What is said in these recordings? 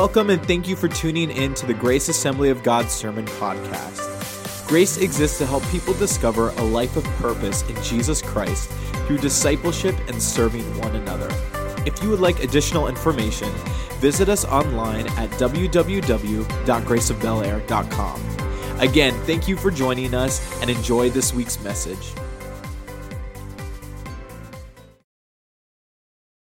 Welcome and thank you for tuning in to the Grace Assembly of God Sermon Podcast. Grace exists to help people discover a life of purpose in Jesus Christ through discipleship and serving one another. If you would like additional information, visit us online at www.graceofbelair.com. Again, thank you for joining us and enjoy this week's message.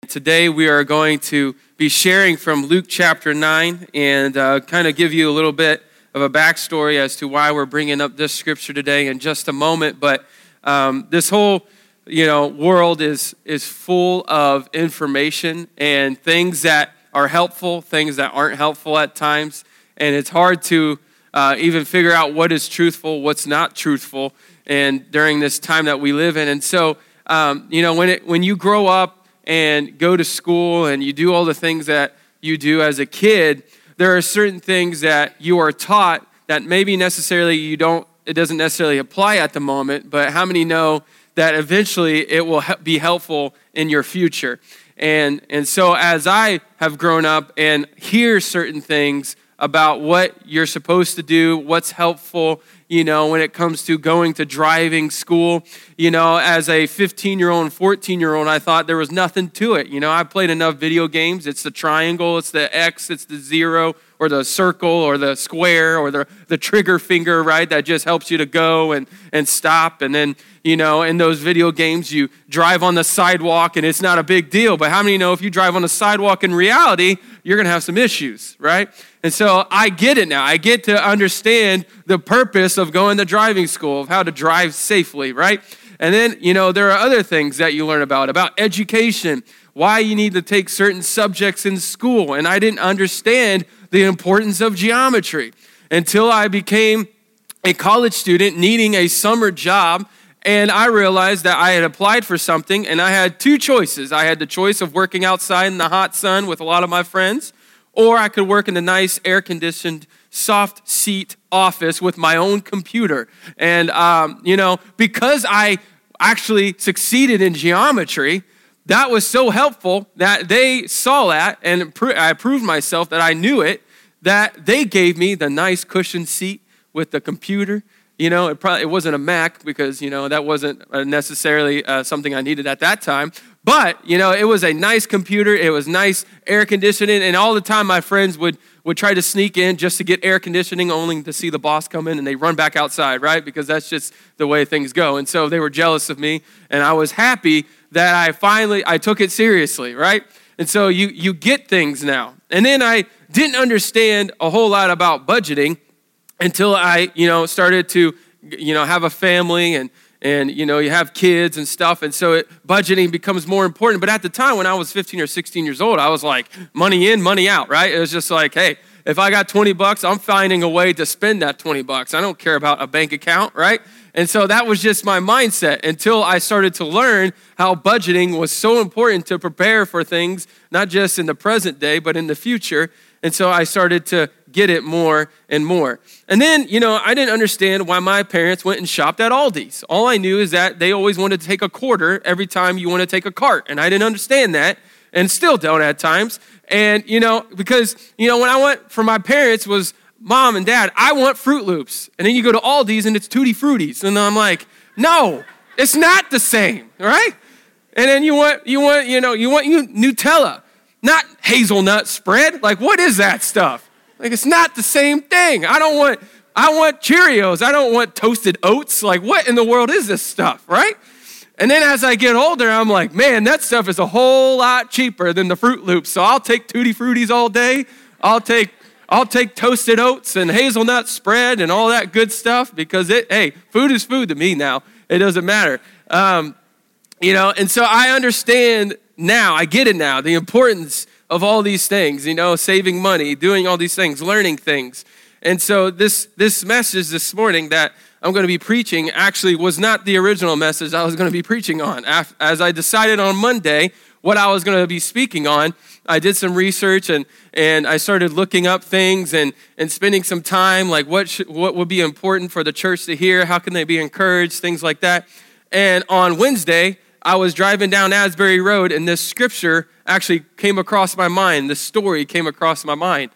Today we are going to be sharing from Luke chapter 9 and uh, kind of give you a little bit of a backstory as to why we're bringing up this scripture today in just a moment. But um, this whole you know world is is full of information and things that are helpful, things that aren't helpful at times, and it's hard to uh, even figure out what is truthful, what's not truthful, and during this time that we live in. And so, um, you know, when it when you grow up and go to school and you do all the things that you do as a kid, there are certain things that you are taught that maybe necessarily you don't, it doesn't necessarily apply at the moment, but how many know that eventually it will be helpful in your future? And, and so as I have grown up and hear certain things about what you're supposed to do, what's helpful, you know, when it comes to going to driving school. You know, as a 15 year old and 14 year old, I thought there was nothing to it. You know, I played enough video games. It's the triangle, it's the X, it's the zero, or the circle, or the square, or the, the trigger finger, right? That just helps you to go and, and stop. And then, you know, in those video games, you drive on the sidewalk and it's not a big deal. But how many know if you drive on the sidewalk in reality, you're going to have some issues, right? And so I get it now. I get to understand the purpose of going to driving school, of how to drive safely, right? And then, you know, there are other things that you learn about, about education, why you need to take certain subjects in school. And I didn't understand the importance of geometry until I became a college student needing a summer job. And I realized that I had applied for something and I had two choices. I had the choice of working outside in the hot sun with a lot of my friends or I could work in a nice air conditioned, soft seat office with my own computer. And, um, you know, because I actually succeeded in geometry, that was so helpful that they saw that and I proved myself that I knew it, that they gave me the nice cushioned seat with the computer. You know, it probably it wasn't a Mac because you know that wasn't uh, necessarily uh, something I needed at that time. But, you know, it was a nice computer, it was nice air conditioning, and all the time my friends would, would try to sneak in just to get air conditioning, only to see the boss come in and they run back outside, right? Because that's just the way things go. And so they were jealous of me, and I was happy that I finally, I took it seriously, right? And so you, you get things now. And then I didn't understand a whole lot about budgeting until I, you know, started to, you know, have a family and, and you know you have kids and stuff. And so it, budgeting becomes more important. But at the time when i was 15 or 16 years old i was like money in money out right? It was just like hey if i got 20 bucks i'm finding a way to spend that 20 bucks. I don't care about a bank account right? And so that was just my mindset until i started to learn how budgeting was so important to prepare for things not just in the present day but in the future and so i started to get it more and more. And then, you know, I didn't understand why my parents went and shopped at Aldi's. All I knew is that they always wanted to take a quarter every time you want to take a cart. And I didn't understand that and still don't at times. And, you know, because, you know, when I went for my parents was mom and dad, I want Froot Loops. And then you go to Aldi's and it's Tutti Fruities. And I'm like, no, it's not the same, right? And then you want, you want, you know, you want you Nutella, not hazelnut spread. Like, what is that stuff? Like it's not the same thing. I don't want I want Cheerios. I don't want toasted oats. Like what in the world is this stuff, right? And then as I get older, I'm like, man, that stuff is a whole lot cheaper than the Froot Loops. So I'll take Tutti Fruities all day. I'll take I'll take toasted oats and hazelnut spread and all that good stuff because it, hey, food is food to me now. It doesn't matter. Um, you know, and so I understand now, I get it now, the importance of all these things, you know, saving money, doing all these things, learning things. And so this this message this morning that I'm going to be preaching actually was not the original message I was going to be preaching on. As I decided on Monday what I was going to be speaking on, I did some research and, and I started looking up things and, and spending some time, like what, should, what would be important for the church to hear, how can they be encouraged, things like that. And on Wednesday, I was driving down Asbury Road and this scripture actually came across my mind. This story came across my mind.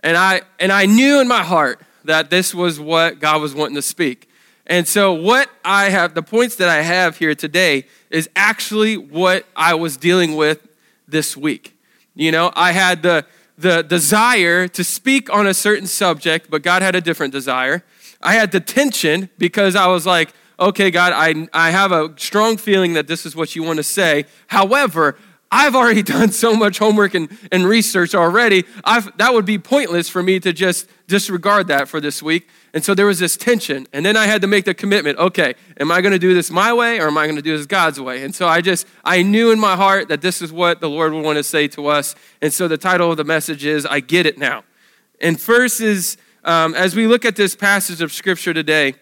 And I, and I knew in my heart that this was what God was wanting to speak. And so, what I have, the points that I have here today is actually what I was dealing with this week. You know, I had the, the desire to speak on a certain subject, but God had a different desire. I had the tension because I was like, okay, God, I, I have a strong feeling that this is what you want to say. However, I've already done so much homework and, and research already. I've, that would be pointless for me to just disregard that for this week. And so there was this tension. And then I had to make the commitment okay, am I going to do this my way or am I going to do this God's way? And so I just, I knew in my heart that this is what the Lord would want to say to us. And so the title of the message is I Get It Now. And first is, um, as we look at this passage of Scripture today,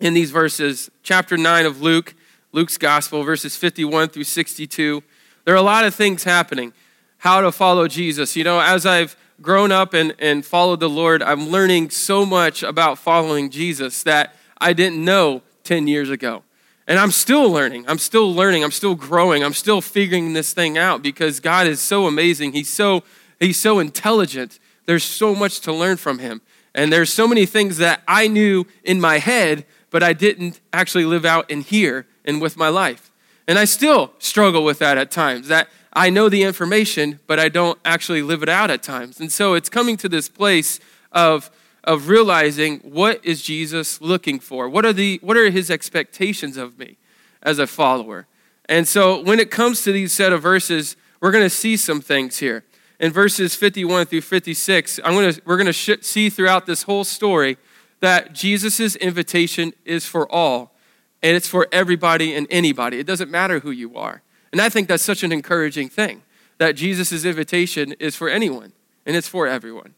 in these verses, chapter 9 of Luke, Luke's Gospel, verses 51 through 62 there are a lot of things happening. How to follow Jesus. You know, as I've grown up and, and followed the Lord, I'm learning so much about following Jesus that I didn't know 10 years ago. And I'm still learning. I'm still learning. I'm still growing. I'm still figuring this thing out because God is so amazing. He's so, he's so intelligent. There's so much to learn from him. And there's so many things that I knew in my head, but I didn't actually live out in here and with my life. And I still struggle with that at times. That I know the information, but I don't actually live it out at times. And so it's coming to this place of, of realizing what is Jesus looking for? What are, the, what are his expectations of me as a follower? And so when it comes to these set of verses, we're going to see some things here. In verses 51 through 56, I'm gonna, we're going to sh- see throughout this whole story that Jesus' invitation is for all and it's for everybody and anybody. It doesn't matter who you are. And I think that's such an encouraging thing that Jesus' invitation is for anyone and it's for everyone.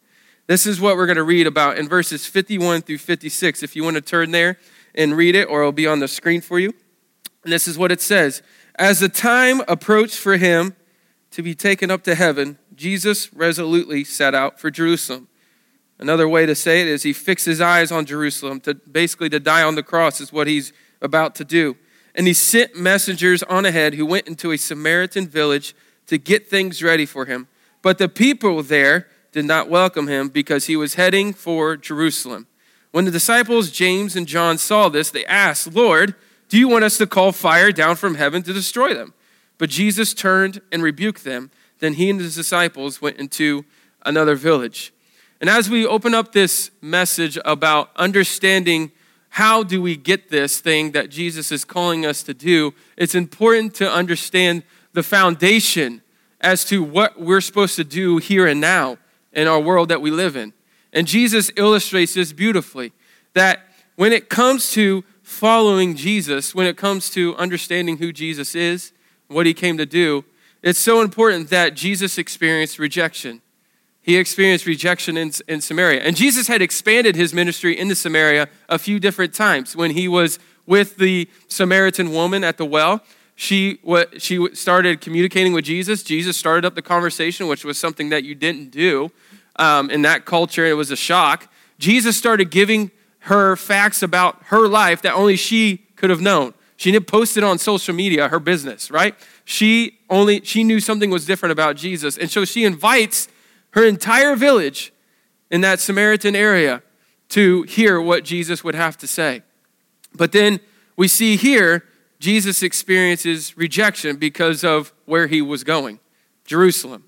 This is what we're going to read about in verses 51 through 56. If you want to turn there and read it, or it'll be on the screen for you. And this is what it says As the time approached for him to be taken up to heaven, Jesus resolutely set out for Jerusalem. Another way to say it is he fixed his eyes on Jerusalem to basically to die on the cross is what he's about to do. And he sent messengers on ahead who went into a Samaritan village to get things ready for him. But the people there did not welcome him because he was heading for Jerusalem. When the disciples James and John saw this, they asked, Lord, do you want us to call fire down from heaven to destroy them? But Jesus turned and rebuked them. Then he and his disciples went into another village. And as we open up this message about understanding how do we get this thing that Jesus is calling us to do, it's important to understand the foundation as to what we're supposed to do here and now in our world that we live in. And Jesus illustrates this beautifully that when it comes to following Jesus, when it comes to understanding who Jesus is, what he came to do, it's so important that Jesus experienced rejection he experienced rejection in, in Samaria. And Jesus had expanded his ministry into Samaria a few different times. When he was with the Samaritan woman at the well, she, what, she started communicating with Jesus. Jesus started up the conversation, which was something that you didn't do um, in that culture. It was a shock. Jesus started giving her facts about her life that only she could have known. She didn't post it on social media, her business, right? She only she knew something was different about Jesus. And so she invites her entire village in that Samaritan area to hear what Jesus would have to say. But then we see here Jesus experiences rejection because of where he was going Jerusalem.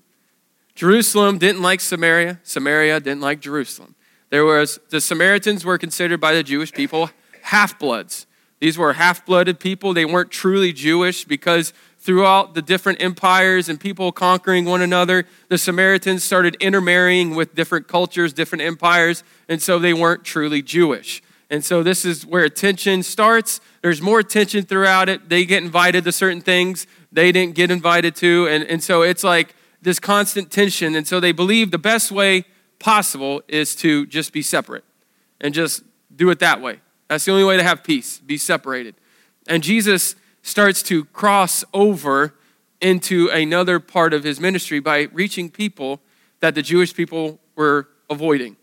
Jerusalem didn't like Samaria, Samaria didn't like Jerusalem. There was the Samaritans were considered by the Jewish people half-bloods. These were half-blooded people. They weren't truly Jewish because throughout the different empires and people conquering one another, the Samaritans started intermarrying with different cultures, different empires, and so they weren't truly Jewish. And so this is where tension starts. There's more tension throughout it. They get invited to certain things they didn't get invited to. And, and so it's like this constant tension. And so they believe the best way possible is to just be separate and just do it that way. That's the only way to have peace, be separated. And Jesus starts to cross over into another part of his ministry by reaching people that the Jewish people were avoiding.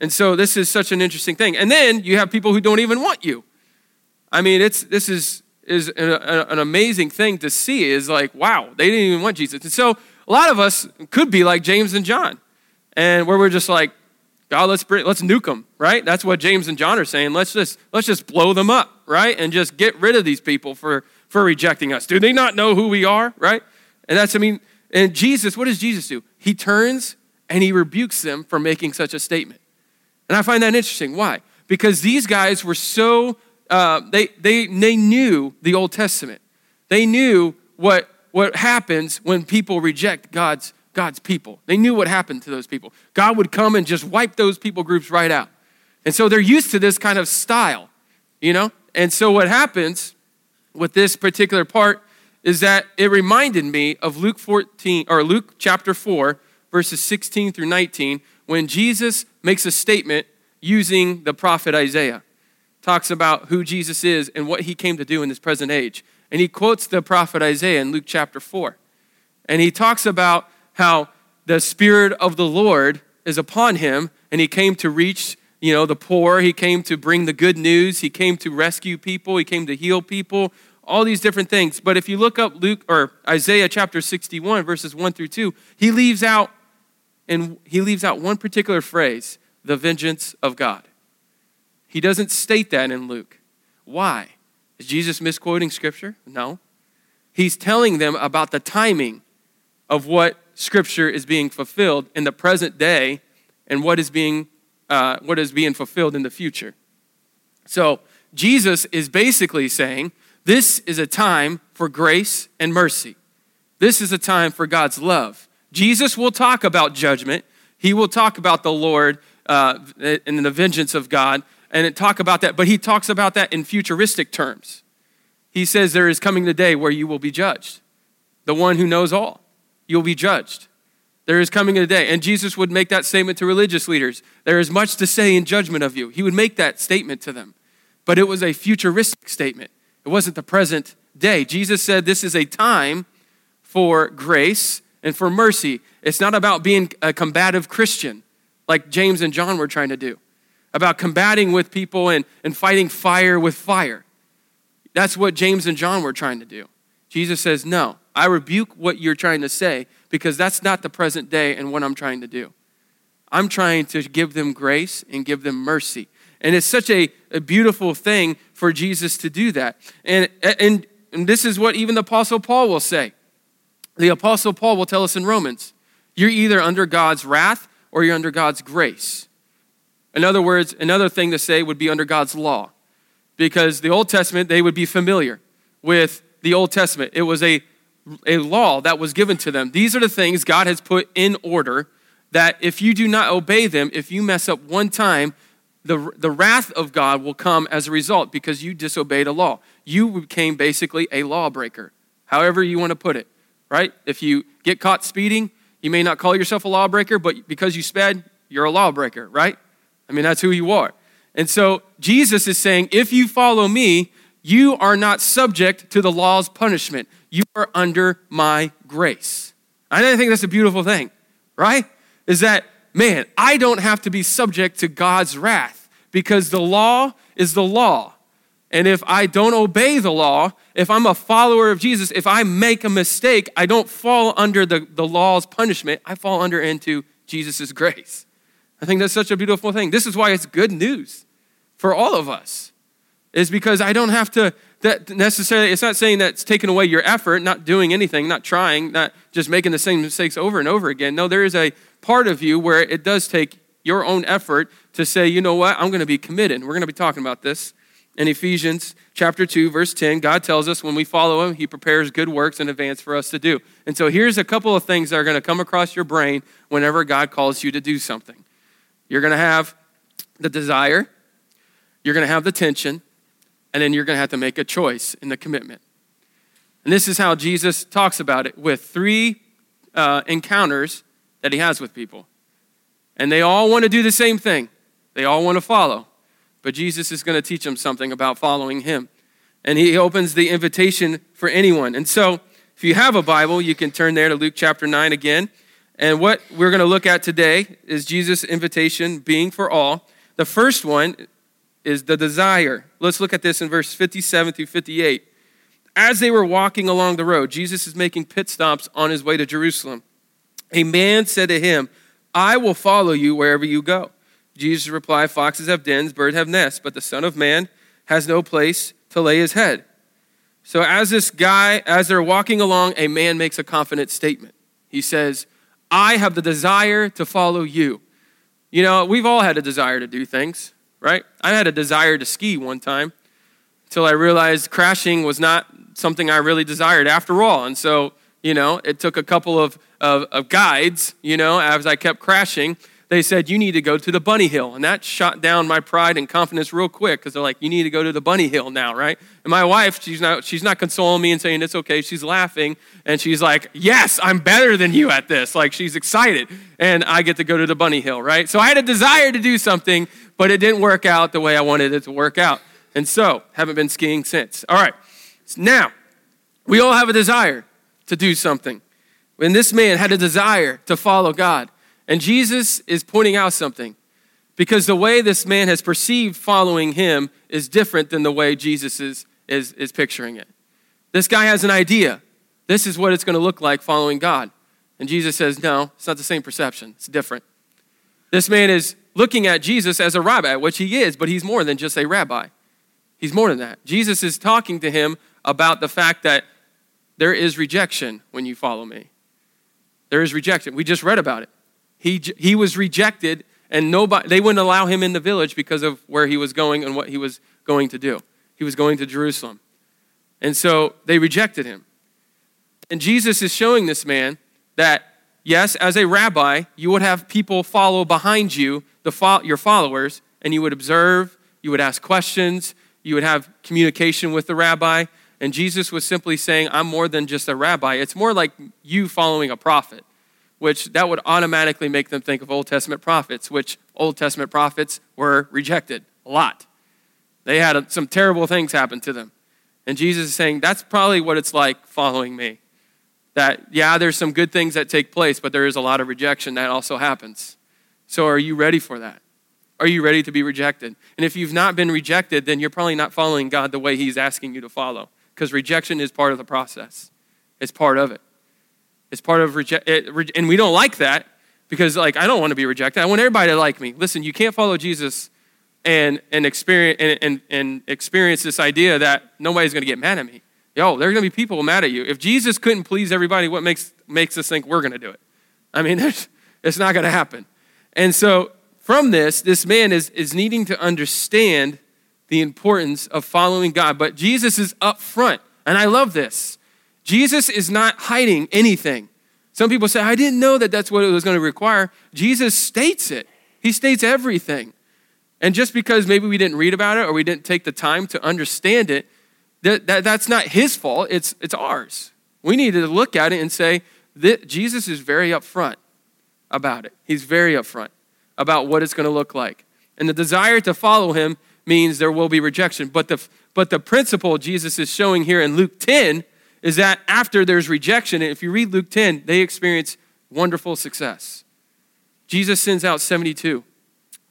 And so this is such an interesting thing. And then you have people who don't even want you. I mean, it's this is is an, an amazing thing to see. Is like, wow, they didn't even want Jesus. And so a lot of us could be like James and John, and where we're just like, God, let's, let's nuke them, right? That's what James and John are saying. Let's just, let's just blow them up, right? And just get rid of these people for, for rejecting us. Do they not know who we are, right? And that's, I mean, and Jesus, what does Jesus do? He turns and he rebukes them for making such a statement. And I find that interesting. Why? Because these guys were so, uh, they, they, they knew the Old Testament. They knew what, what happens when people reject God's God's people. They knew what happened to those people. God would come and just wipe those people groups right out. And so they're used to this kind of style, you know? And so what happens with this particular part is that it reminded me of Luke 14 or Luke chapter 4 verses 16 through 19 when Jesus makes a statement using the prophet Isaiah. Talks about who Jesus is and what he came to do in this present age. And he quotes the prophet Isaiah in Luke chapter 4. And he talks about how the Spirit of the Lord is upon him, and he came to reach you know the poor he came to bring the good news. He came to rescue people. He came to heal people. All these different things. But if you look up luke or isaiah chapter 61 verses 1 through 2 he leaves out and he leaves out one particular phrase the vengeance of god. He doesn't state that in luke. Why? Is jesus misquoting scripture? No. He's telling them about the timing of what Scripture is being fulfilled in the present day and what is being, uh, what is being fulfilled in the future. So Jesus is basically saying this is a time for grace and mercy. This is a time for God's love. Jesus will talk about judgment. He will talk about the Lord uh, and the vengeance of God and talk about that, but he talks about that in futuristic terms. He says there is coming the day where you will be judged, the one who knows all you'll be judged. There is coming a day. And Jesus would make that statement to religious leaders. There is much to say in judgment of you. He would make that statement to them. But it was a futuristic statement, it wasn't the present day. Jesus said this is a time for grace and for mercy. It's not about being a combative Christian like James and John were trying to do, about combating with people and, and fighting fire with fire. That's what James and John were trying to do. Jesus says, No, I rebuke what you're trying to say because that's not the present day and what I'm trying to do. I'm trying to give them grace and give them mercy. And it's such a, a beautiful thing for Jesus to do that. And, and, and this is what even the Apostle Paul will say. The Apostle Paul will tell us in Romans you're either under God's wrath or you're under God's grace. In other words, another thing to say would be under God's law. Because the Old Testament, they would be familiar with the Old Testament. It was a a law that was given to them. These are the things God has put in order that if you do not obey them, if you mess up one time, the, the wrath of God will come as a result because you disobeyed a law. You became basically a lawbreaker, however you want to put it, right? If you get caught speeding, you may not call yourself a lawbreaker, but because you sped, you're a lawbreaker, right? I mean, that's who you are. And so Jesus is saying, if you follow me, you are not subject to the law's punishment. You are under my grace. I think that's a beautiful thing, right? Is that, man, I don't have to be subject to God's wrath because the law is the law. And if I don't obey the law, if I'm a follower of Jesus, if I make a mistake, I don't fall under the, the law's punishment. I fall under into Jesus' grace. I think that's such a beautiful thing. This is why it's good news for all of us is because I don't have to that necessarily it's not saying that it's taking away your effort, not doing anything, not trying, not just making the same mistakes over and over again. No, there is a part of you where it does take your own effort to say, you know what, I'm going to be committed. We're going to be talking about this in Ephesians chapter 2, verse 10. God tells us when we follow him, he prepares good works in advance for us to do. And so here's a couple of things that are going to come across your brain whenever God calls you to do something. You're going to have the desire, you're going to have the tension, and then you're going to have to make a choice in the commitment. And this is how Jesus talks about it with three uh, encounters that he has with people. And they all want to do the same thing, they all want to follow. But Jesus is going to teach them something about following him. And he opens the invitation for anyone. And so, if you have a Bible, you can turn there to Luke chapter 9 again. And what we're going to look at today is Jesus' invitation being for all. The first one is the desire. Let's look at this in verse 57 through 58. As they were walking along the road, Jesus is making pit stops on his way to Jerusalem. A man said to him, I will follow you wherever you go. Jesus replied, Foxes have dens, birds have nests, but the Son of Man has no place to lay his head. So, as this guy, as they're walking along, a man makes a confident statement. He says, I have the desire to follow you. You know, we've all had a desire to do things, right? I had a desire to ski one time until I realized crashing was not something I really desired after all. And so, you know, it took a couple of, of, of guides, you know, as I kept crashing they said, You need to go to the bunny hill. And that shot down my pride and confidence real quick because they're like, You need to go to the bunny hill now, right? And my wife, she's not, she's not consoling me and saying it's okay. She's laughing and she's like, Yes, I'm better than you at this. Like she's excited. And I get to go to the bunny hill, right? So I had a desire to do something, but it didn't work out the way I wanted it to work out. And so, haven't been skiing since. All right. Now, we all have a desire to do something. And this man had a desire to follow God. And Jesus is pointing out something because the way this man has perceived following him is different than the way Jesus is, is, is picturing it. This guy has an idea. This is what it's going to look like following God. And Jesus says, no, it's not the same perception, it's different. This man is looking at Jesus as a rabbi, which he is, but he's more than just a rabbi. He's more than that. Jesus is talking to him about the fact that there is rejection when you follow me. There is rejection. We just read about it. He, he was rejected, and nobody, they wouldn't allow him in the village because of where he was going and what he was going to do. He was going to Jerusalem. And so they rejected him. And Jesus is showing this man that, yes, as a rabbi, you would have people follow behind you, the your followers, and you would observe, you would ask questions, you would have communication with the rabbi. And Jesus was simply saying, I'm more than just a rabbi. It's more like you following a prophet which that would automatically make them think of Old Testament prophets, which Old Testament prophets were rejected a lot. They had some terrible things happen to them. And Jesus is saying, that's probably what it's like following me. That, yeah, there's some good things that take place, but there is a lot of rejection that also happens. So are you ready for that? Are you ready to be rejected? And if you've not been rejected, then you're probably not following God the way He's asking you to follow, because rejection is part of the process, it's part of it. It's part of reject, and we don't like that because like I don't want to be rejected. I want everybody to like me. Listen, you can't follow Jesus and and experience and, and, and experience this idea that nobody's going to get mad at me. Yo, there are going to be people mad at you. If Jesus couldn't please everybody, what makes makes us think we're going to do it? I mean, it's not going to happen. And so from this, this man is is needing to understand the importance of following God. But Jesus is up front, and I love this. Jesus is not hiding anything. Some people say, I didn't know that that's what it was going to require. Jesus states it, He states everything. And just because maybe we didn't read about it or we didn't take the time to understand it, that, that, that's not His fault, it's, it's ours. We need to look at it and say, that Jesus is very upfront about it. He's very upfront about what it's going to look like. And the desire to follow Him means there will be rejection. But the, but the principle Jesus is showing here in Luke 10 is that after there's rejection, if you read Luke 10, they experience wonderful success. Jesus sends out 72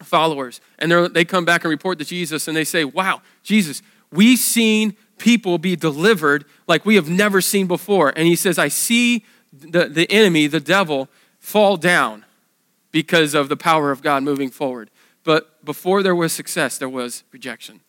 followers, and they come back and report to Jesus, and they say, Wow, Jesus, we've seen people be delivered like we have never seen before. And he says, I see the, the enemy, the devil, fall down because of the power of God moving forward. But before there was success, there was rejection.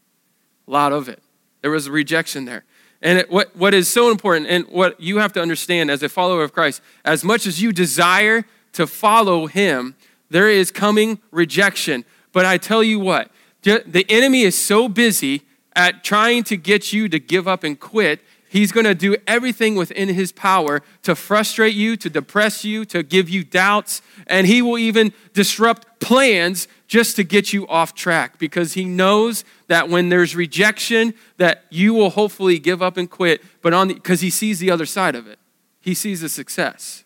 A lot of it. There was rejection there. And it, what, what is so important, and what you have to understand as a follower of Christ, as much as you desire to follow him, there is coming rejection. But I tell you what, the enemy is so busy at trying to get you to give up and quit He's going to do everything within his power to frustrate you, to depress you, to give you doubts, and he will even disrupt plans just to get you off track because he knows that when there's rejection that you will hopefully give up and quit, but on because he sees the other side of it. He sees the success.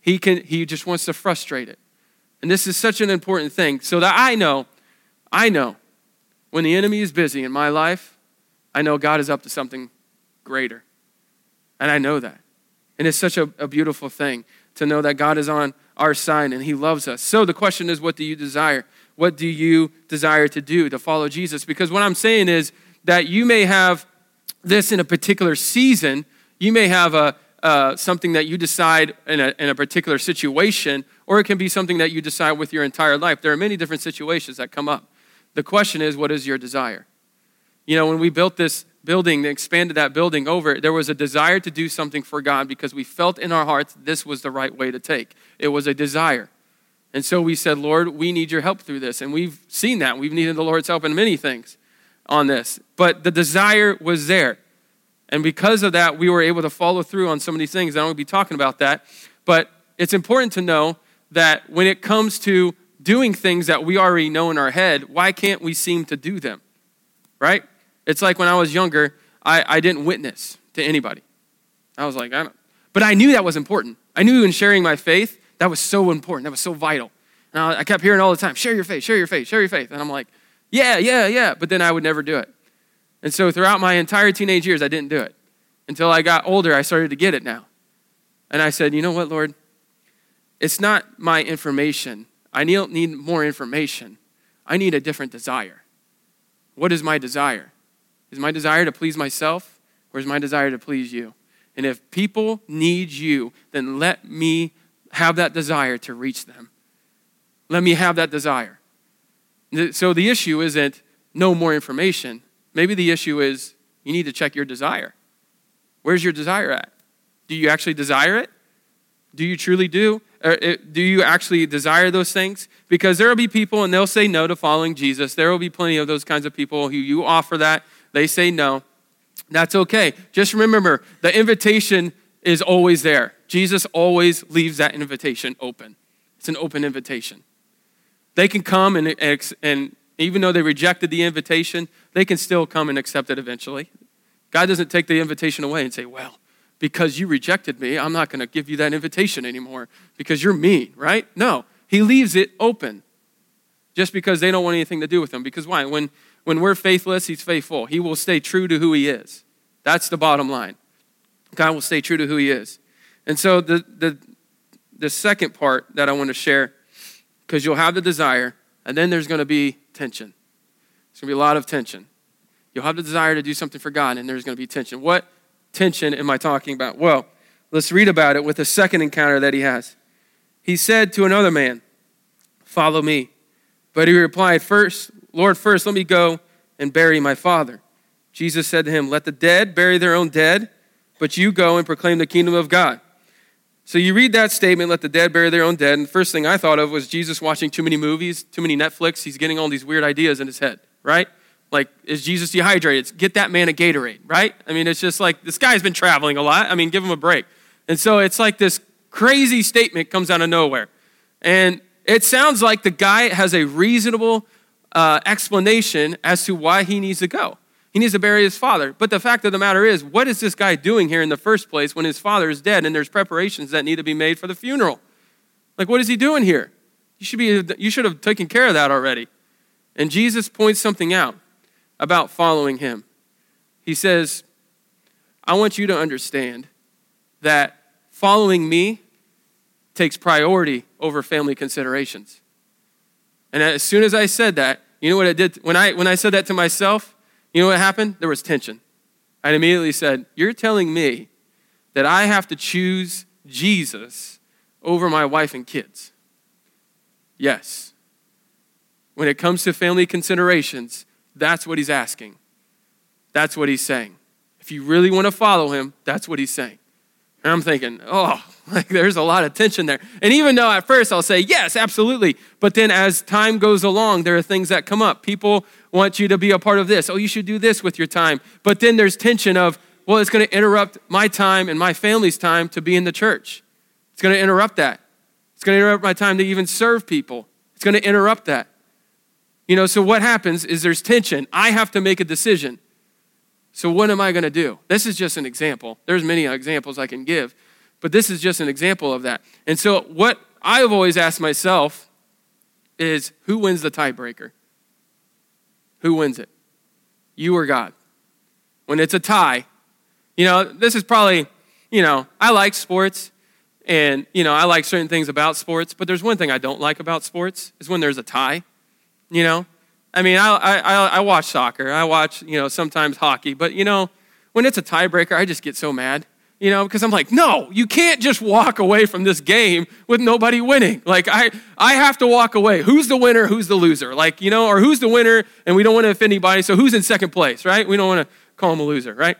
He can he just wants to frustrate it. And this is such an important thing so that I know I know when the enemy is busy in my life, I know God is up to something greater. And I know that. And it's such a, a beautiful thing to know that God is on our side and He loves us. So the question is, what do you desire? What do you desire to do to follow Jesus? Because what I'm saying is that you may have this in a particular season. You may have a, uh, something that you decide in a, in a particular situation, or it can be something that you decide with your entire life. There are many different situations that come up. The question is, what is your desire? You know, when we built this building, they expanded that building over, there was a desire to do something for God because we felt in our hearts this was the right way to take. It was a desire. And so we said, Lord, we need your help through this. And we've seen that. We've needed the Lord's help in many things on this. But the desire was there. And because of that, we were able to follow through on some of these things. I don't want to be talking about that. But it's important to know that when it comes to doing things that we already know in our head, why can't we seem to do them? Right? It's like when I was younger, I, I didn't witness to anybody. I was like, I don't. But I knew that was important. I knew in sharing my faith, that was so important. That was so vital. And I, I kept hearing all the time, share your faith, share your faith, share your faith. And I'm like, yeah, yeah, yeah. But then I would never do it. And so throughout my entire teenage years, I didn't do it. Until I got older, I started to get it now. And I said, you know what, Lord? It's not my information. I don't need more information. I need a different desire. What is my desire? Is my desire to please myself or is my desire to please you? And if people need you, then let me have that desire to reach them. Let me have that desire. So the issue isn't no more information. Maybe the issue is you need to check your desire. Where's your desire at? Do you actually desire it? Do you truly do? Do you actually desire those things? Because there will be people and they'll say no to following Jesus. There will be plenty of those kinds of people who you offer that they say no. That's okay. Just remember the invitation is always there. Jesus always leaves that invitation open. It's an open invitation. They can come and, and even though they rejected the invitation, they can still come and accept it eventually. God doesn't take the invitation away and say, well, because you rejected me, I'm not going to give you that invitation anymore because you're mean, right? No, he leaves it open just because they don't want anything to do with him. Because why? When when we're faithless, He's faithful. He will stay true to who He is. That's the bottom line. God will stay true to who He is. And so the, the, the second part that I want to share, because you'll have the desire, and then there's going to be tension. There's going to be a lot of tension. You'll have the desire to do something for God, and there's going to be tension. What tension am I talking about? Well, let's read about it with the second encounter that he has. He said to another man, Follow me. But he replied, First, Lord, first let me go and bury my father. Jesus said to him, Let the dead bury their own dead, but you go and proclaim the kingdom of God. So you read that statement, let the dead bury their own dead, and the first thing I thought of was Jesus watching too many movies, too many Netflix. He's getting all these weird ideas in his head, right? Like, is Jesus dehydrated? Get that man a Gatorade, right? I mean, it's just like this guy's been traveling a lot. I mean, give him a break. And so it's like this crazy statement comes out of nowhere. And it sounds like the guy has a reasonable uh, explanation as to why he needs to go. He needs to bury his father. But the fact of the matter is, what is this guy doing here in the first place when his father is dead and there's preparations that need to be made for the funeral? Like, what is he doing here? You should, be, you should have taken care of that already. And Jesus points something out about following him. He says, I want you to understand that following me takes priority over family considerations. And as soon as I said that, you know what I did? When I, when I said that to myself, you know what happened? There was tension. I immediately said, You're telling me that I have to choose Jesus over my wife and kids. Yes. When it comes to family considerations, that's what he's asking. That's what he's saying. If you really want to follow him, that's what he's saying. And I'm thinking, oh, like there's a lot of tension there. And even though at first I'll say, yes, absolutely. But then as time goes along, there are things that come up. People want you to be a part of this. Oh, you should do this with your time. But then there's tension of, well, it's going to interrupt my time and my family's time to be in the church. It's going to interrupt that. It's going to interrupt my time to even serve people. It's going to interrupt that. You know, so what happens is there's tension. I have to make a decision. So what am I going to do? This is just an example. There's many examples I can give, but this is just an example of that. And so what I've always asked myself is who wins the tiebreaker? Who wins it? You or God? When it's a tie, you know, this is probably, you know, I like sports and, you know, I like certain things about sports, but there's one thing I don't like about sports is when there's a tie, you know? I mean, I, I, I watch soccer. I watch, you know, sometimes hockey. But, you know, when it's a tiebreaker, I just get so mad. You know, because I'm like, no, you can't just walk away from this game with nobody winning. Like, I, I have to walk away. Who's the winner? Who's the loser? Like, you know, or who's the winner? And we don't want to offend anybody. So who's in second place, right? We don't want to call him a loser, right?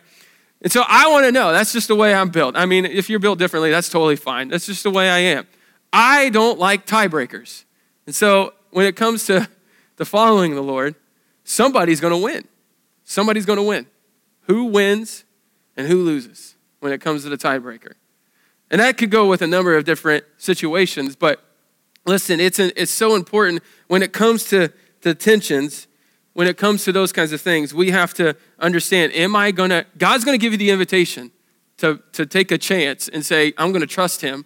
And so I want to know. That's just the way I'm built. I mean, if you're built differently, that's totally fine. That's just the way I am. I don't like tiebreakers. And so when it comes to, to following the Lord, somebody's going to win. Somebody's going to win. Who wins and who loses when it comes to the tiebreaker? And that could go with a number of different situations, but listen, it's, an, it's so important when it comes to, to tensions, when it comes to those kinds of things, we have to understand am I going to, God's going to give you the invitation to, to take a chance and say, I'm going to trust Him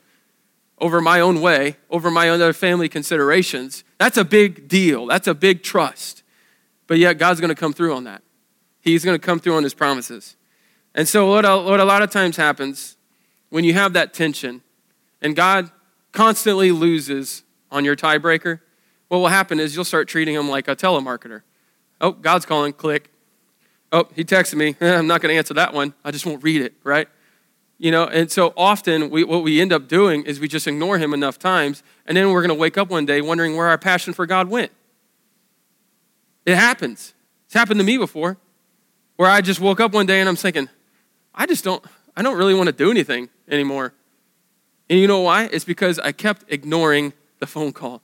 over my own way, over my other family considerations. That's a big deal. That's a big trust. But yet, God's going to come through on that. He's going to come through on His promises. And so, what a, what a lot of times happens when you have that tension and God constantly loses on your tiebreaker, what will happen is you'll start treating him like a telemarketer. Oh, God's calling, click. Oh, he texted me. I'm not going to answer that one. I just won't read it, right? You know, and so often we, what we end up doing is we just ignore him enough times, and then we're going to wake up one day wondering where our passion for God went. It happens. It's happened to me before, where I just woke up one day and I'm thinking, I just don't, I don't really want to do anything anymore. And you know why? It's because I kept ignoring the phone call.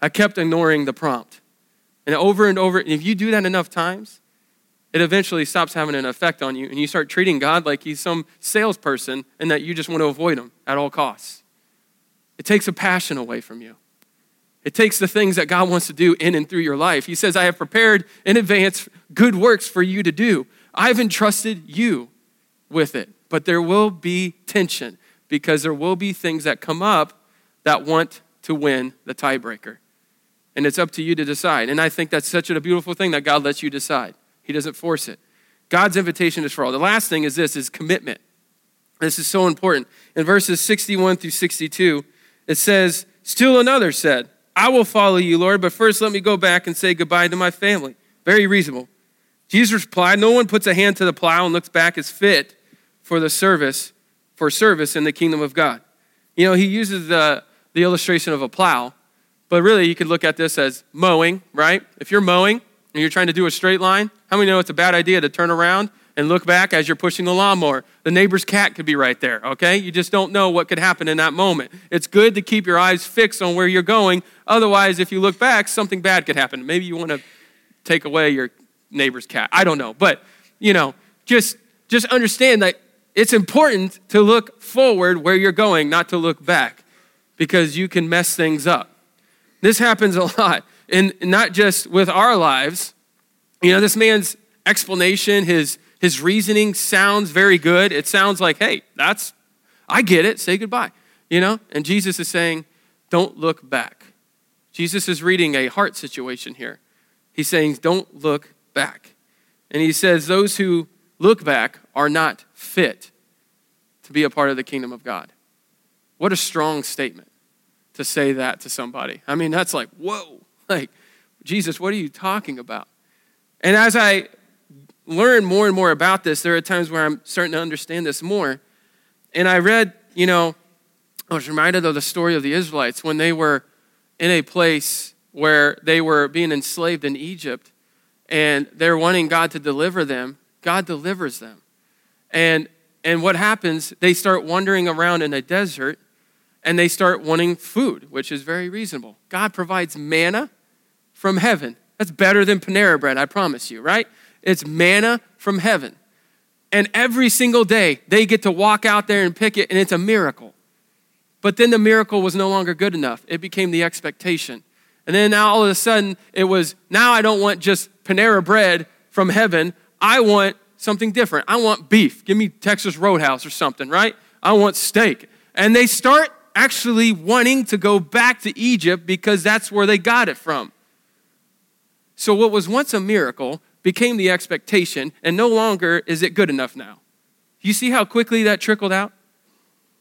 I kept ignoring the prompt. And over and over, and if you do that enough times, it eventually stops having an effect on you, and you start treating God like he's some salesperson and that you just want to avoid him at all costs. It takes a passion away from you. It takes the things that God wants to do in and through your life. He says, I have prepared in advance good works for you to do. I've entrusted you with it. But there will be tension because there will be things that come up that want to win the tiebreaker. And it's up to you to decide. And I think that's such a beautiful thing that God lets you decide. He doesn't force it. God's invitation is for all. The last thing is this is commitment. This is so important. In verses 61 through 62, it says, Still another said, I will follow you, Lord, but first let me go back and say goodbye to my family. Very reasonable. Jesus replied, No one puts a hand to the plow and looks back as fit for the service, for service in the kingdom of God. You know, he uses the, the illustration of a plow, but really you could look at this as mowing, right? If you're mowing, and you're trying to do a straight line, how many know it's a bad idea to turn around and look back as you're pushing the lawnmower? The neighbor's cat could be right there, okay? You just don't know what could happen in that moment. It's good to keep your eyes fixed on where you're going. Otherwise, if you look back, something bad could happen. Maybe you want to take away your neighbor's cat. I don't know. But, you know, just just understand that it's important to look forward where you're going, not to look back, because you can mess things up. This happens a lot and not just with our lives. You know, this man's explanation, his, his reasoning sounds very good. It sounds like, hey, that's, I get it, say goodbye. You know? And Jesus is saying, don't look back. Jesus is reading a heart situation here. He's saying, don't look back. And he says, those who look back are not fit to be a part of the kingdom of God. What a strong statement to say that to somebody. I mean, that's like, whoa. Like, Jesus, what are you talking about? And as I learn more and more about this, there are times where I'm starting to understand this more. And I read, you know, I was reminded of the story of the Israelites when they were in a place where they were being enslaved in Egypt and they're wanting God to deliver them. God delivers them. And and what happens, they start wandering around in a desert and they start wanting food, which is very reasonable. God provides manna from heaven. That's better than Panera bread, I promise you, right? It's manna from heaven. And every single day, they get to walk out there and pick it, and it's a miracle. But then the miracle was no longer good enough. It became the expectation. And then now all of a sudden, it was now I don't want just Panera bread from heaven. I want something different. I want beef. Give me Texas Roadhouse or something, right? I want steak. And they start actually wanting to go back to Egypt because that's where they got it from. So, what was once a miracle became the expectation, and no longer is it good enough now. You see how quickly that trickled out?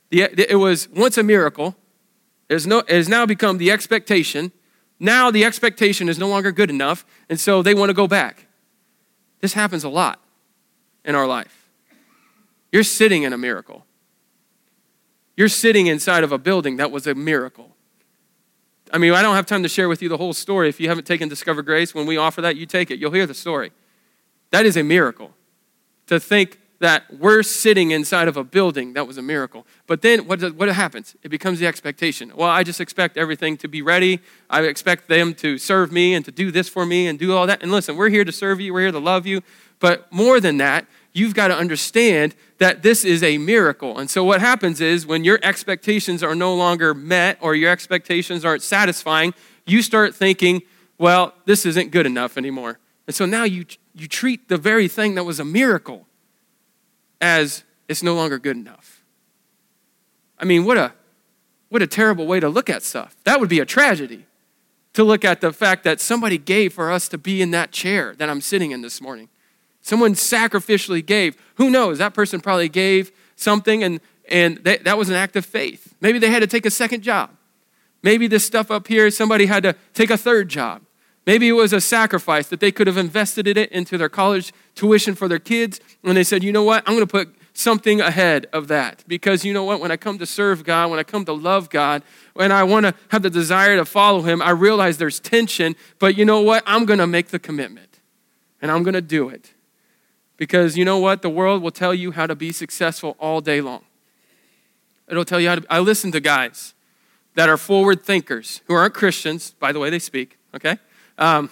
It was once a miracle, it has now become the expectation. Now the expectation is no longer good enough, and so they want to go back. This happens a lot in our life. You're sitting in a miracle. You're sitting inside of a building that was a miracle. I mean, I don't have time to share with you the whole story. If you haven't taken Discover Grace, when we offer that, you take it. You'll hear the story. That is a miracle. To think that we're sitting inside of a building, that was a miracle. But then what, what happens? It becomes the expectation. Well, I just expect everything to be ready. I expect them to serve me and to do this for me and do all that. And listen, we're here to serve you, we're here to love you. But more than that, you've got to understand that this is a miracle. And so what happens is when your expectations are no longer met or your expectations aren't satisfying, you start thinking, well, this isn't good enough anymore. And so now you, you treat the very thing that was a miracle as it's no longer good enough. I mean, what a, what a terrible way to look at stuff. That would be a tragedy to look at the fact that somebody gave for us to be in that chair that I'm sitting in this morning. Someone sacrificially gave. Who knows? That person probably gave something and, and they, that was an act of faith. Maybe they had to take a second job. Maybe this stuff up here, somebody had to take a third job. Maybe it was a sacrifice that they could have invested it into their college tuition for their kids. And they said, you know what? I'm going to put something ahead of that. Because you know what? When I come to serve God, when I come to love God, when I want to have the desire to follow Him, I realize there's tension. But you know what? I'm going to make the commitment and I'm going to do it. Because you know what? The world will tell you how to be successful all day long. It'll tell you how to. I listen to guys that are forward thinkers who aren't Christians, by the way, they speak, okay? Um,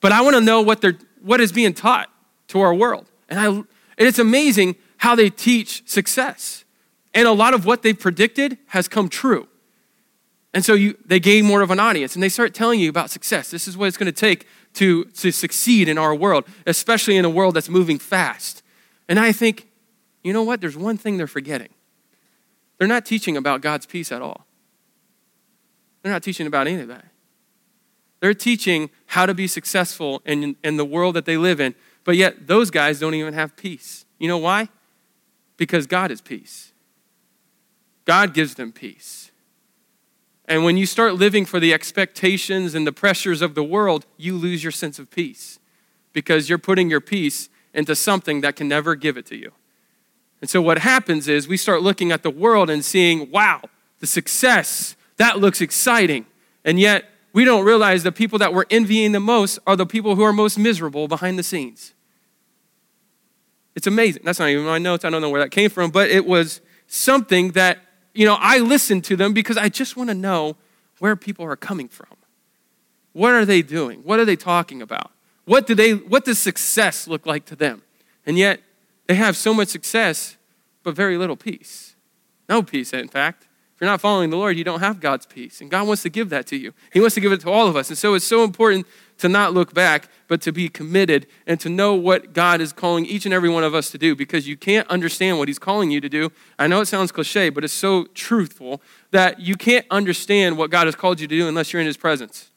but I want to know what, they're, what is being taught to our world. And, I, and it's amazing how they teach success. And a lot of what they predicted has come true. And so you, they gain more of an audience and they start telling you about success. This is what it's going to take to, to succeed in our world, especially in a world that's moving fast. And I think, you know what? There's one thing they're forgetting. They're not teaching about God's peace at all. They're not teaching about any of that. They're teaching how to be successful in, in the world that they live in, but yet those guys don't even have peace. You know why? Because God is peace. God gives them peace. And when you start living for the expectations and the pressures of the world, you lose your sense of peace because you're putting your peace into something that can never give it to you. And so what happens is we start looking at the world and seeing, wow, the success, that looks exciting. And yet we don't realize the people that we're envying the most are the people who are most miserable behind the scenes. It's amazing. That's not even my notes. I don't know where that came from, but it was something that you know, I listen to them because I just want to know where people are coming from. What are they doing? What are they talking about? What do they what does success look like to them? And yet they have so much success but very little peace. No peace in fact. If you're not following the Lord, you don't have God's peace. And God wants to give that to you. He wants to give it to all of us. And so it's so important to not look back, but to be committed and to know what God is calling each and every one of us to do because you can't understand what He's calling you to do. I know it sounds cliche, but it's so truthful that you can't understand what God has called you to do unless you're in His presence.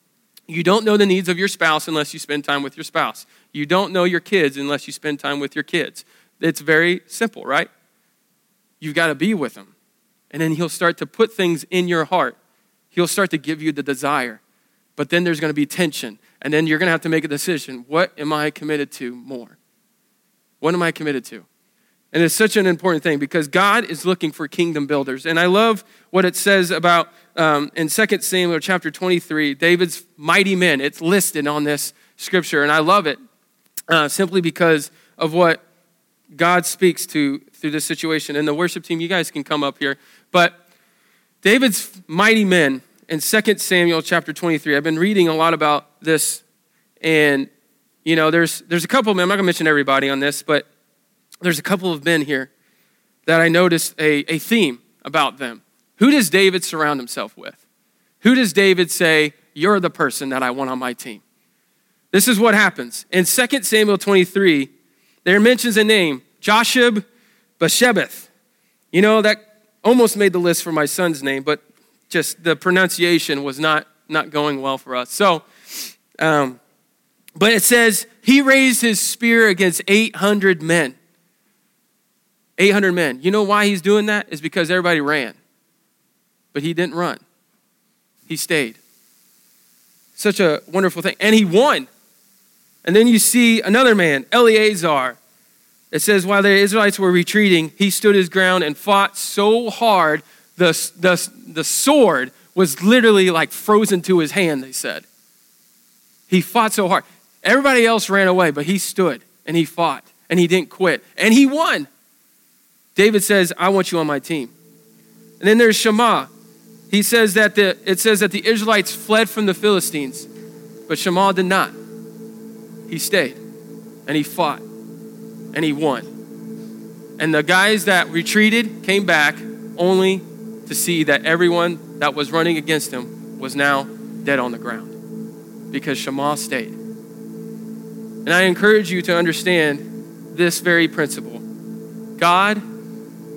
You don't know the needs of your spouse unless you spend time with your spouse. You don't know your kids unless you spend time with your kids. It's very simple, right? You've got to be with them. And then he'll start to put things in your heart. He'll start to give you the desire. But then there's going to be tension. And then you're going to have to make a decision. What am I committed to more? What am I committed to? And it's such an important thing because God is looking for kingdom builders. And I love what it says about um, in 2 Samuel chapter 23, David's mighty men. It's listed on this scripture. And I love it uh, simply because of what God speaks to through this situation. And the worship team, you guys can come up here. But David's mighty men in 2 Samuel chapter 23, I've been reading a lot about this. And, you know, there's, there's a couple of men, I'm not going to mention everybody on this, but there's a couple of men here that I noticed a, a theme about them. Who does David surround himself with? Who does David say, You're the person that I want on my team? This is what happens. In 2 Samuel 23, there mentions a name, Josheb Basshebeth. You know, that almost made the list for my son's name, but just the pronunciation was not, not going well for us. So, um, but it says, he raised his spear against 800 men. 800 men. You know why he's doing that? Is because everybody ran. But he didn't run, he stayed. Such a wonderful thing. And he won. And then you see another man, Eleazar. It says, while the Israelites were retreating, he stood his ground and fought so hard, the the, the, sword was literally like frozen to his hand, they said. He fought so hard. Everybody else ran away, but he stood and he fought and he didn't quit and he won. David says, I want you on my team. And then there's Shammah. He says that the, it says that the Israelites fled from the Philistines, but Shammah did not. He stayed and he fought and he won. And the guys that retreated came back only to see that everyone that was running against him was now dead on the ground because Shammah stayed. And I encourage you to understand this very principle God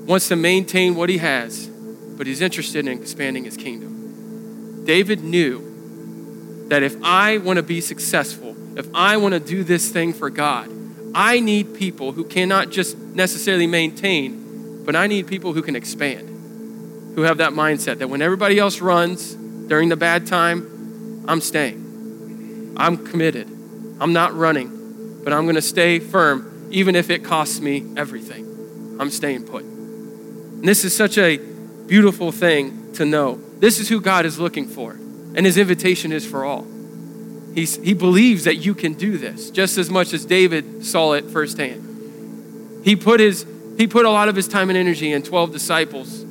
wants to maintain what he has, but he's interested in expanding his kingdom. David knew that if I want to be successful, if I want to do this thing for God, I need people who cannot just necessarily maintain, but I need people who can expand who have that mindset that when everybody else runs during the bad time, I'm staying. I'm committed. I'm not running, but I'm going to stay firm, even if it costs me everything. I'm staying put. And this is such a beautiful thing to know. This is who God is looking for, and his invitation is for all. He's, he believes that you can do this just as much as David saw it firsthand. He put, his, he put a lot of his time and energy in 12 disciples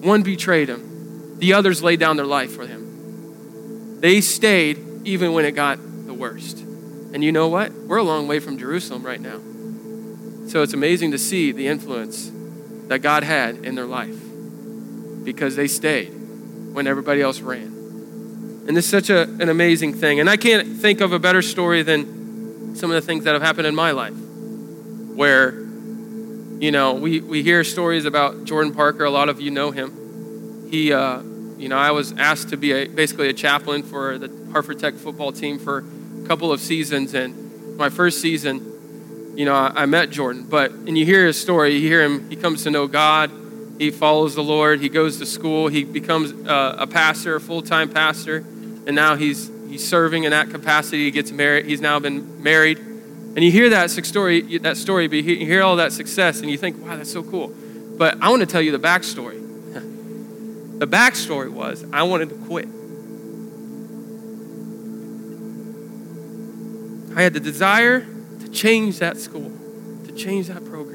one betrayed him, the others laid down their life for him. They stayed even when it got the worst. And you know what? We're a long way from Jerusalem right now. So it's amazing to see the influence that God had in their life because they stayed when everybody else ran. And is such a, an amazing thing. And I can't think of a better story than some of the things that have happened in my life where you know, we, we hear stories about Jordan Parker. A lot of you know him. He, uh, you know, I was asked to be a, basically a chaplain for the Hartford Tech football team for a couple of seasons. And my first season, you know, I, I met Jordan. But, and you hear his story, you hear him, he comes to know God. He follows the Lord. He goes to school. He becomes uh, a pastor, a full time pastor. And now he's, he's serving in that capacity. He gets married. He's now been married and you hear that story, that story, but you hear all that success, and you think, wow, that's so cool. But I want to tell you the backstory. the backstory was I wanted to quit. I had the desire to change that school, to change that program.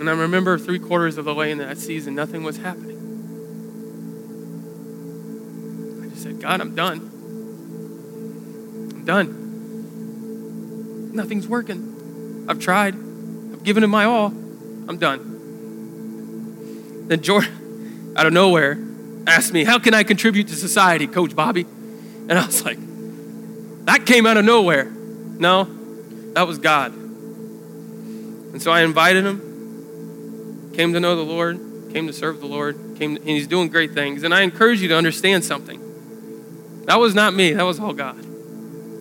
And I remember three quarters of the way in that season, nothing was happening. I just said, God, I'm done. I'm done. Nothing's working. I've tried. I've given it my all. I'm done. Then Jordan, out of nowhere, asked me, How can I contribute to society, Coach Bobby? And I was like, That came out of nowhere. No, that was God. And so I invited him, came to know the Lord, came to serve the Lord, came, and he's doing great things. And I encourage you to understand something. That was not me, that was all God.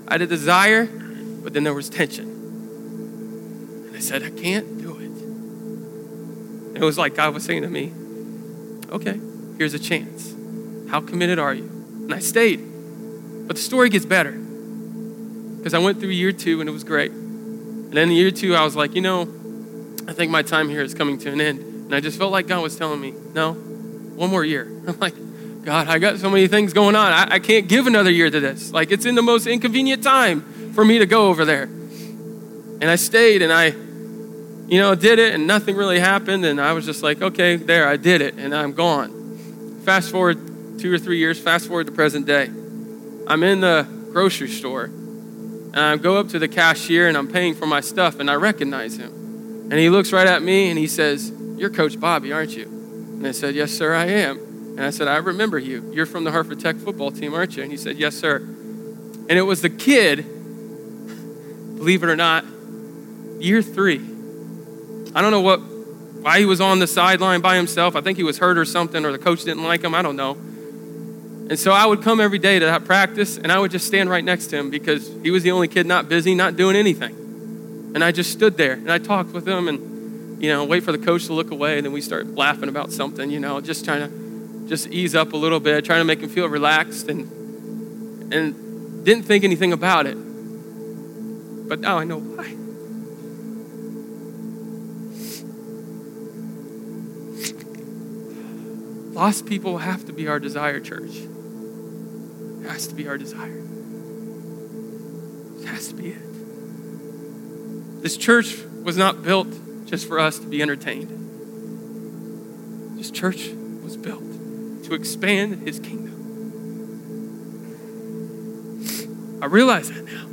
I had a desire, but then there was tension. And I said, I can't do it. And it was like God was saying to me, okay, here's a chance. How committed are you? And I stayed. But the story gets better. Because I went through year two and it was great. And then year two, I was like, you know, I think my time here is coming to an end. And I just felt like God was telling me, no, one more year. I'm like, God, I got so many things going on. I, I can't give another year to this. Like, it's in the most inconvenient time for me to go over there. And I stayed and I, you know, did it and nothing really happened. And I was just like, okay, there, I did it and I'm gone. Fast forward two or three years, fast forward to present day. I'm in the grocery store and I go up to the cashier and I'm paying for my stuff and I recognize him. And he looks right at me and he says, You're Coach Bobby, aren't you? And I said, Yes, sir, I am. And I said, I remember you. You're from the Hartford Tech football team, aren't you? And he said, Yes, sir. And it was the kid, believe it or not, year three. I don't know what why he was on the sideline by himself. I think he was hurt or something, or the coach didn't like him. I don't know. And so I would come every day to that practice, and I would just stand right next to him because he was the only kid not busy, not doing anything. And I just stood there and I talked with him and, you know, wait for the coach to look away, and then we start laughing about something, you know, just trying to just ease up a little bit, trying to make him feel relaxed, and, and didn't think anything about it. but now I know why. Lost people have to be our desire, church. It has to be our desire. It has to be it. This church was not built just for us to be entertained. This church was built to expand his kingdom. I realize that now.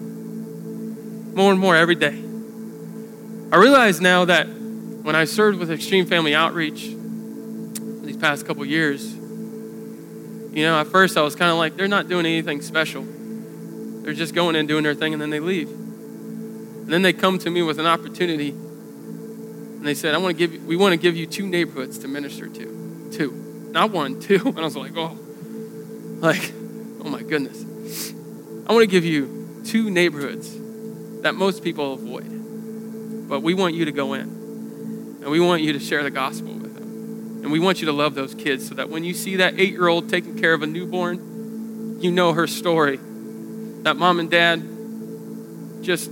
More and more every day. I realize now that when I served with Extreme Family Outreach these past couple years, you know, at first I was kind of like, they're not doing anything special. They're just going and doing their thing and then they leave. And then they come to me with an opportunity and they said, I want to give you, we want to give you two neighborhoods to minister to. Two. Not one, two. And I was like, oh, like, oh my goodness. I want to give you two neighborhoods that most people avoid. But we want you to go in. And we want you to share the gospel with them. And we want you to love those kids so that when you see that eight year old taking care of a newborn, you know her story. That mom and dad just,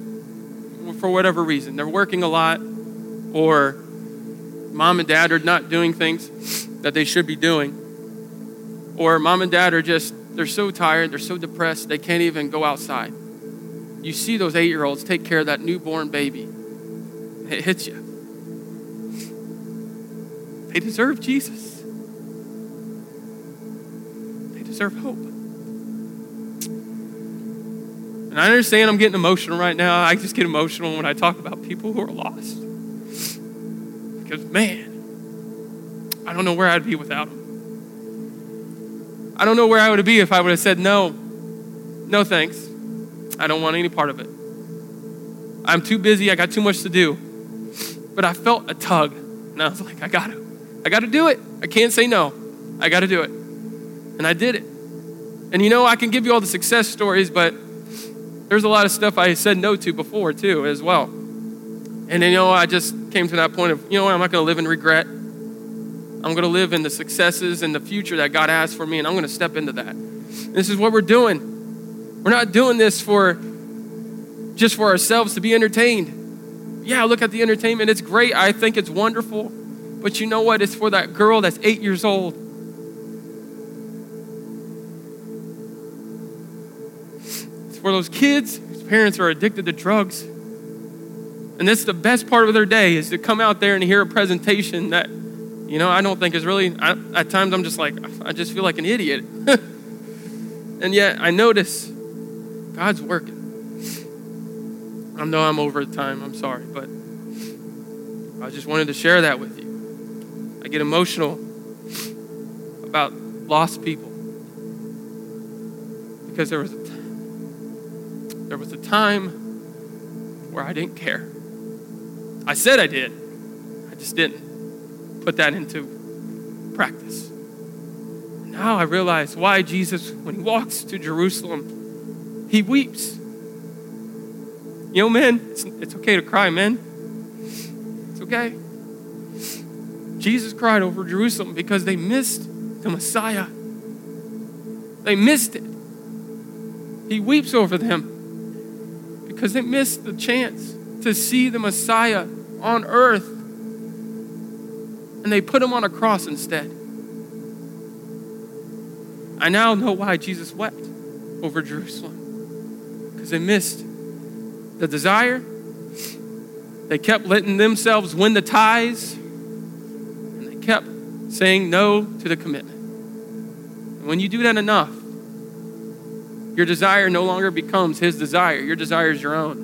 for whatever reason, they're working a lot, or mom and dad are not doing things that they should be doing, or mom and dad are just they're so tired, they're so depressed, they can't even go outside. You see those eight year olds take care of that newborn baby, it hits you. They deserve Jesus, they deserve hope. And I understand I'm getting emotional right now. I just get emotional when I talk about people who are lost. Because, man, I don't know where I'd be without him. I don't know where I would be if I would have said, no, no thanks. I don't want any part of it. I'm too busy. I got too much to do. But I felt a tug. And I was like, I got to. I got to do it. I can't say no. I got to do it. And I did it. And you know, I can give you all the success stories, but there's a lot of stuff I said no to before, too, as well. And you know, I just came to that point of, you know, what, I'm not going to live in regret. I'm going to live in the successes and the future that God has for me, and I'm going to step into that. This is what we're doing. We're not doing this for just for ourselves to be entertained. Yeah, look at the entertainment. It's great. I think it's wonderful. But you know what? It's for that girl that's eight years old. It's for those kids whose parents are addicted to drugs. And that's the best part of their day is to come out there and hear a presentation that you know, I don't think is really, I, at times I'm just like, I just feel like an idiot. and yet I notice God's working. I know I'm over time, I'm sorry, but I just wanted to share that with you. I get emotional about lost people because there was a, t- there was a time where I didn't care. I said I did, I just didn't put that into practice. Now I realize why Jesus, when he walks to Jerusalem, he weeps. You know, men, it's, it's okay to cry, men. It's okay. Jesus cried over Jerusalem because they missed the Messiah. They missed it. He weeps over them because they missed the chance to see the Messiah on earth and they put him on a cross instead. I now know why Jesus wept over Jerusalem because they missed the desire. They kept letting themselves win the ties, and they kept saying no to the commitment. And when you do that enough, your desire no longer becomes his desire. Your desire is your own.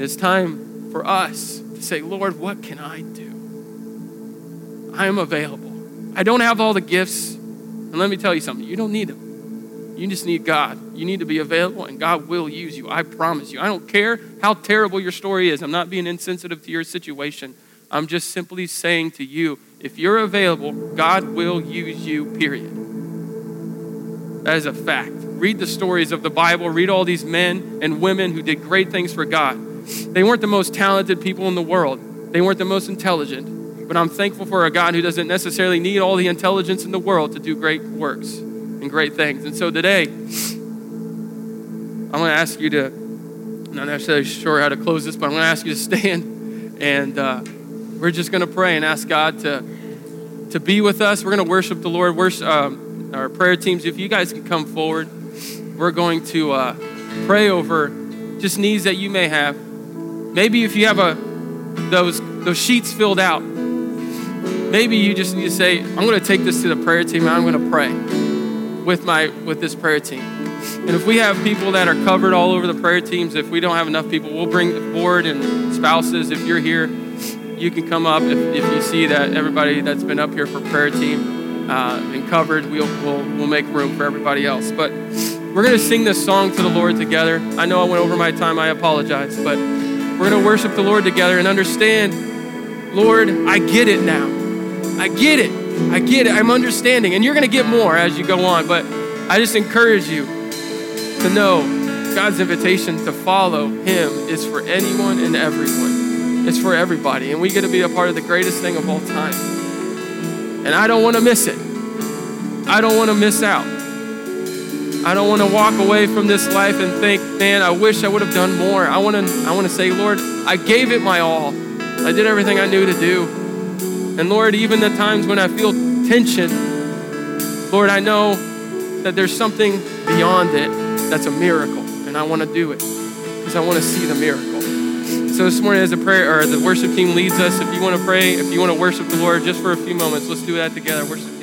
And it's time for us to say, Lord, what can I do? I am available. I don't have all the gifts. And let me tell you something you don't need them. You just need God. You need to be available, and God will use you. I promise you. I don't care how terrible your story is. I'm not being insensitive to your situation. I'm just simply saying to you if you're available, God will use you, period. That is a fact. Read the stories of the Bible, read all these men and women who did great things for God. They weren't the most talented people in the world, they weren't the most intelligent, but I'm thankful for a God who doesn't necessarily need all the intelligence in the world to do great works and great things. And so today, I'm going to ask you to I'm not necessarily sure how to close this, but I'm going to ask you to stand. And uh, we're just going to pray and ask God to, to be with us. We're going to worship the Lord. Worship, um, our prayer teams, if you guys can come forward, we're going to uh, pray over just needs that you may have. Maybe if you have a, those, those sheets filled out, maybe you just need to say, I'm going to take this to the prayer team and I'm going to pray with, my, with this prayer team. And if we have people that are covered all over the prayer teams, if we don't have enough people, we'll bring the board and spouses. If you're here, you can come up if, if you see that everybody that's been up here for prayer team uh, and covered, we'll, we'll, we'll make room for everybody else. But we're going to sing this song to the Lord together. I know I went over my time, I apologize, but we're going to worship the Lord together and understand, Lord, I get it now. I get it. I get it. I'm understanding. And you're going to get more as you go on, but I just encourage you to know God's invitation to follow Him is for anyone and everyone. It's for everybody. And we get to be a part of the greatest thing of all time. And I don't want to miss it. I don't want to miss out. I don't want to walk away from this life and think, man, I wish I would have done more. I want to, I want to say, Lord, I gave it my all. I did everything I knew to do. And Lord, even the times when I feel tension, Lord, I know that there's something beyond it that's a miracle. And I want to do it because I want to see the miracle. So this morning, as a prayer or the worship team leads us, if you want to pray, if you want to worship the Lord just for a few moments, let's do that together. Worship.